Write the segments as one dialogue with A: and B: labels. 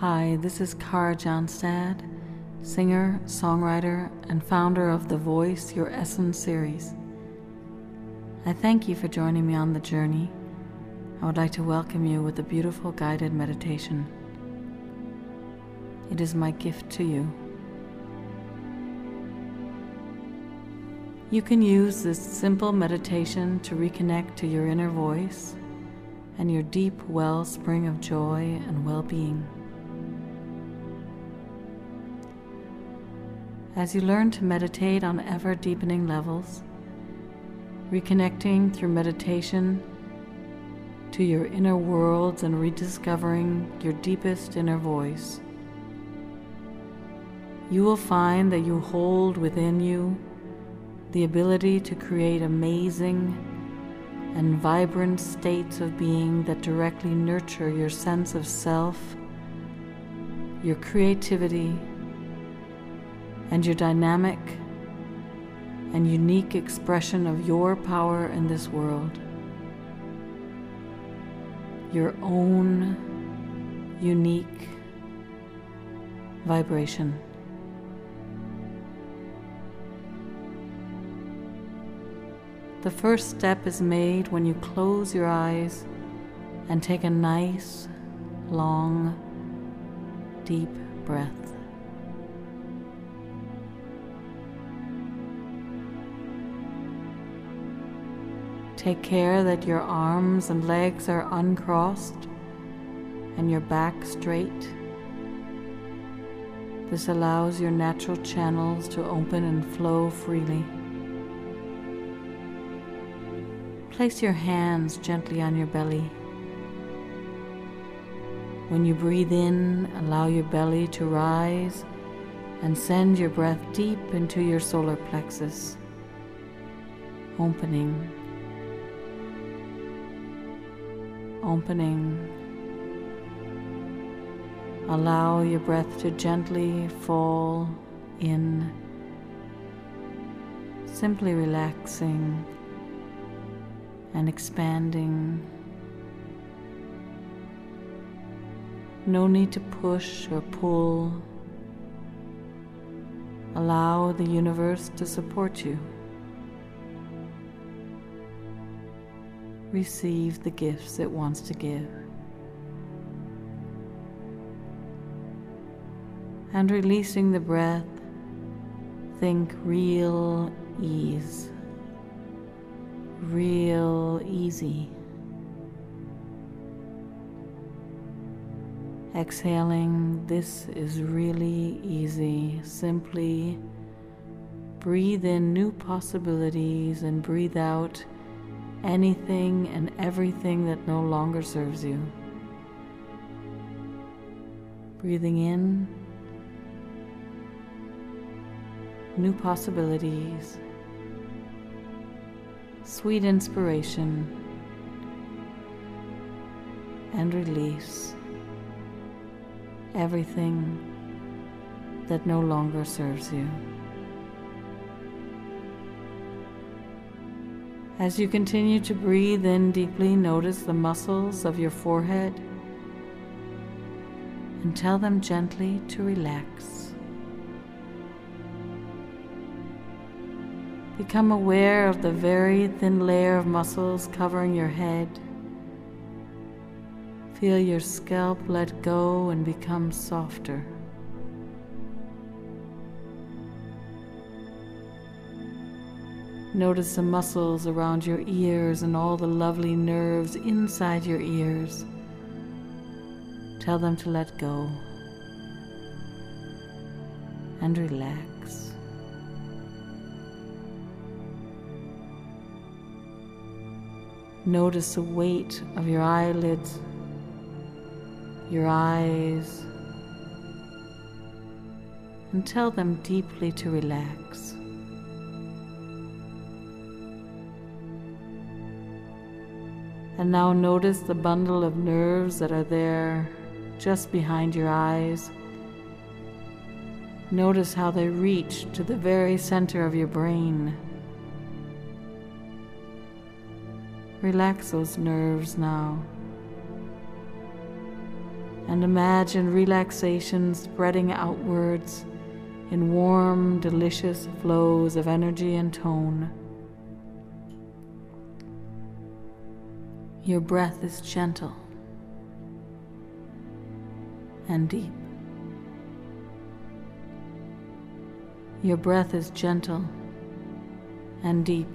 A: Hi, this is Kara Johnstad, singer, songwriter, and founder of the Voice Your Essence series. I thank you for joining me on the journey. I would like to welcome you with a beautiful guided meditation. It is my gift to you. You can use this simple meditation to reconnect to your inner voice and your deep wellspring of joy and well being. As you learn to meditate on ever deepening levels, reconnecting through meditation to your inner worlds and rediscovering your deepest inner voice, you will find that you hold within you the ability to create amazing and vibrant states of being that directly nurture your sense of self, your creativity, and your dynamic and unique expression of your power in this world. Your own unique vibration. The first step is made when you close your eyes and take a nice, long, deep breath. Take care that your arms and legs are uncrossed and your back straight. This allows your natural channels to open and flow freely. Place your hands gently on your belly. When you breathe in, allow your belly to rise and send your breath deep into your solar plexus, opening opening. Allow your breath to gently fall in, simply relaxing and expanding. No need to push or pull. Allow the universe to support you. Receive the gifts it wants to give. And releasing the breath, think real ease, real easy. Exhaling, this is really easy. Simply breathe in new possibilities and breathe out anything and everything that no longer serves you. Breathing in new possibilities, sweet inspiration, and release everything that no longer serves you. As you continue to breathe in deeply, notice the muscles of your forehead and tell them gently to relax. Become aware of the very thin layer of muscles covering your head. Feel your scalp let go and become softer. Notice the muscles around your ears and all the lovely nerves inside your ears. Tell them to let go and relax. Notice the weight of your eyelids, your eyes, and tell them deeply to relax. And now notice the bundle of nerves that are there just behind your eyes. Notice how they reach to the very center of your brain. Relax those nerves now. And imagine relaxation spreading outwards in warm, delicious flows of energy and tone. Your breath is gentle and deep. Your breath is gentle and deep.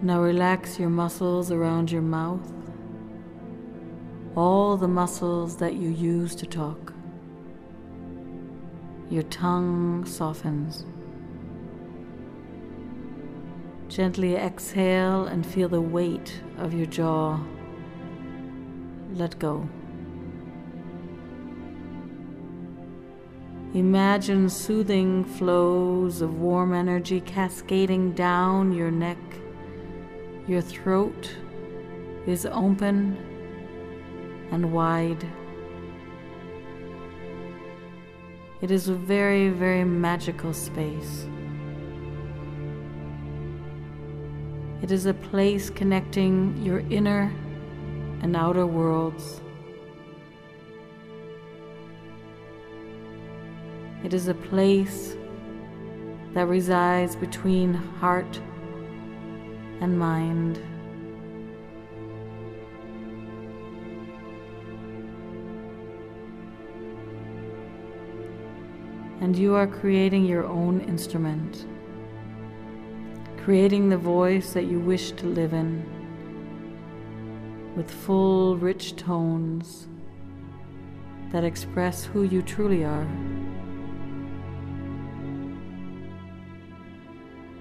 A: Now relax your muscles around your mouth, all the muscles that you use to talk. Your tongue softens. Gently exhale and feel the weight of your jaw. Let go. Imagine soothing flows of warm energy cascading down your neck. Your throat is open and wide. It is a very, very magical space. It is a place connecting your inner and outer worlds. It is a place that resides between heart and mind. And you are creating your own instrument, creating the voice that you wish to live in, with full, rich tones that express who you truly are.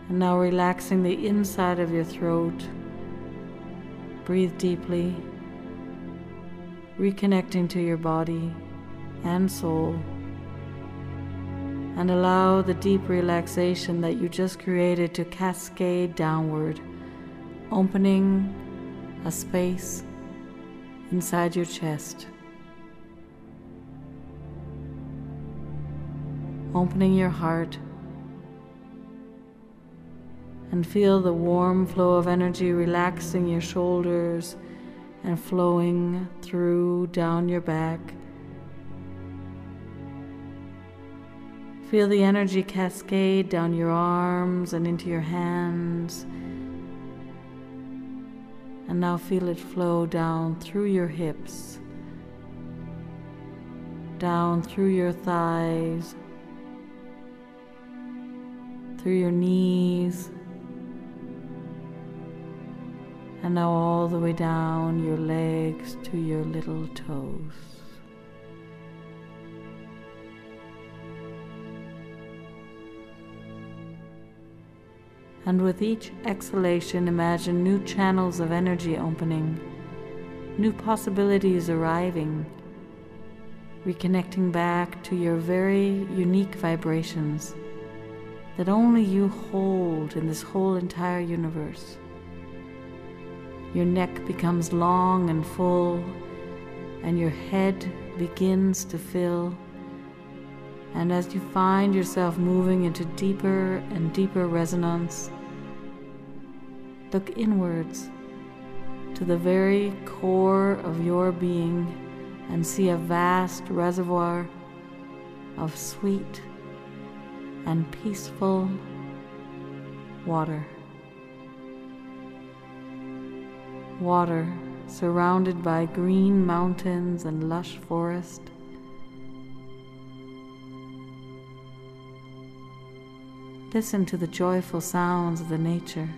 A: And now relaxing the inside of your throat. Breathe deeply, reconnecting to your body and soul. And allow the deep relaxation that you just created to cascade downward, opening a space inside your chest. Opening your heart and feel the warm flow of energy relaxing your shoulders and flowing through down your back. Feel the energy cascade down your arms and into your hands. And now feel it flow down through your hips, down through your thighs, through your knees and now all the way down your legs to your little toes. And with each exhalation, imagine new channels of energy opening, new possibilities arriving, reconnecting back to your very unique vibrations that only you hold in this whole entire universe. Your neck becomes long and full, and your head begins to fill. And as you find yourself moving into deeper and deeper resonance, look inwards to the very core of your being and see a vast reservoir of sweet and peaceful water. water surrounded by green mountains and lush forest. Listen to the joyful sounds of the nature.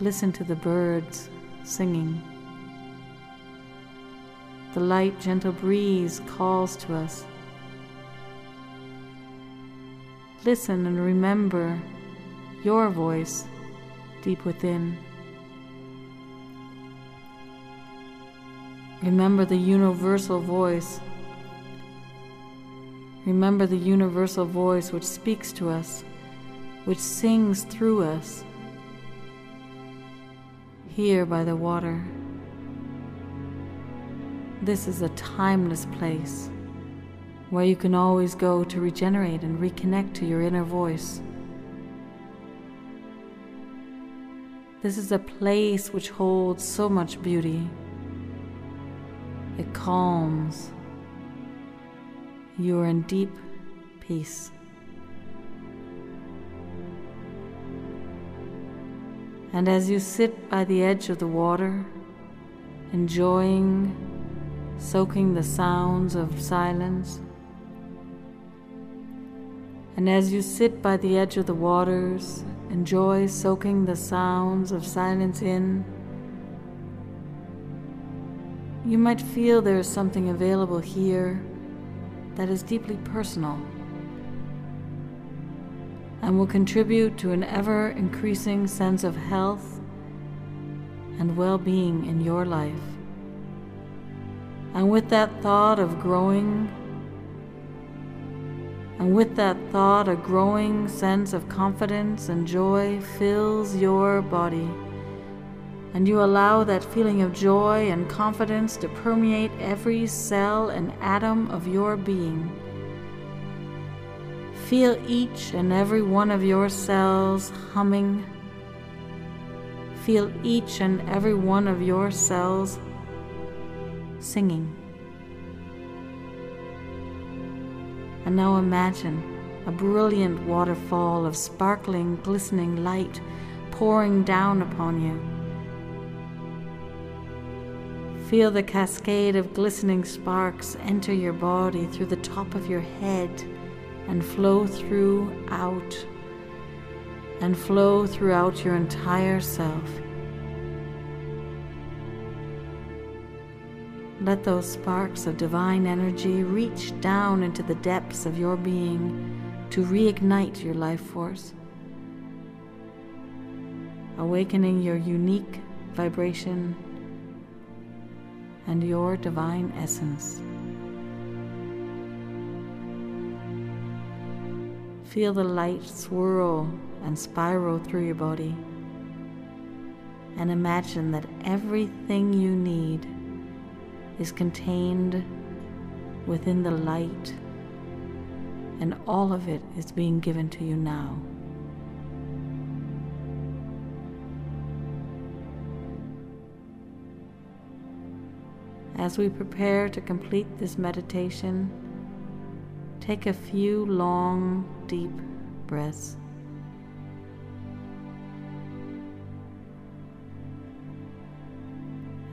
A: Listen to the birds singing. The light, gentle breeze calls to us. Listen and remember your voice deep within. Remember the universal voice. Remember the universal voice which speaks to us, which sings through us. Here by the water. This is a timeless place where you can always go to regenerate and reconnect to your inner voice. This is a place which holds so much beauty. It calms. You are in deep peace. And as you sit by the edge of the water, enjoying, soaking the sounds of silence, and as you sit by the edge of the waters, enjoy soaking the sounds of silence in, you might feel there is something available here that is deeply personal and will contribute to an ever increasing sense of health and well being in your life. And with that thought of growing and with that thought, a growing sense of confidence and joy fills your body. And you allow that feeling of joy and confidence to permeate every cell and atom of your being. Feel each and every one of your cells humming. Feel each and every one of your cells singing. And now imagine a brilliant waterfall of sparkling, glistening light pouring down upon you. Feel the cascade of glistening sparks enter your body through the top of your head and flow through out and flow throughout your entire self. Let those sparks of divine energy reach down into the depths of your being to reignite your life force, awakening your unique vibration and your divine essence. Feel the light swirl and spiral through your body, and imagine that everything you need is contained within the light, and all of it is being given to you now. As we prepare to complete this meditation, take a few long, deep breaths.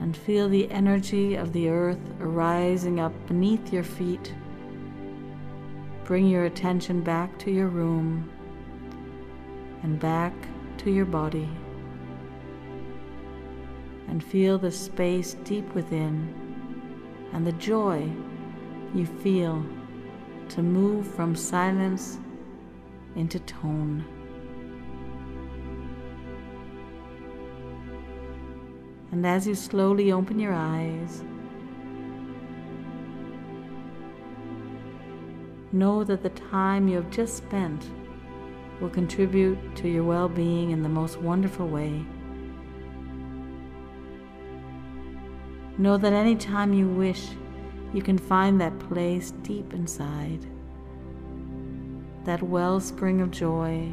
A: and feel the energy of the earth arising up beneath your feet. Bring your attention back to your room and back to your body. And feel the space deep within and the joy you feel to move from silence into tone. And as you slowly open your eyes, know that the time you have just spent will contribute to your well being in the most wonderful way. Know that any time you wish, you can find that place deep inside, that wellspring of joy,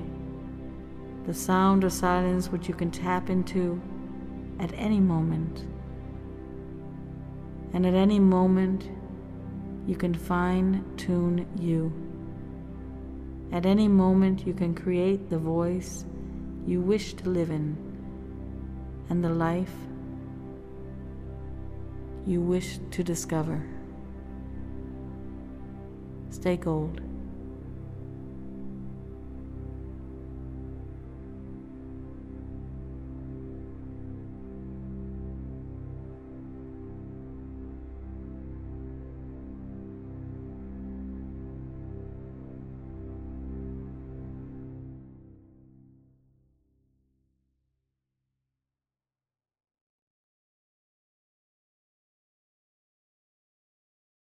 A: the sound of silence which you can tap into at any moment. And at any moment, you can fine tune you. At any moment, you can create the voice you wish to live in and the life you wish to discover. Stay gold.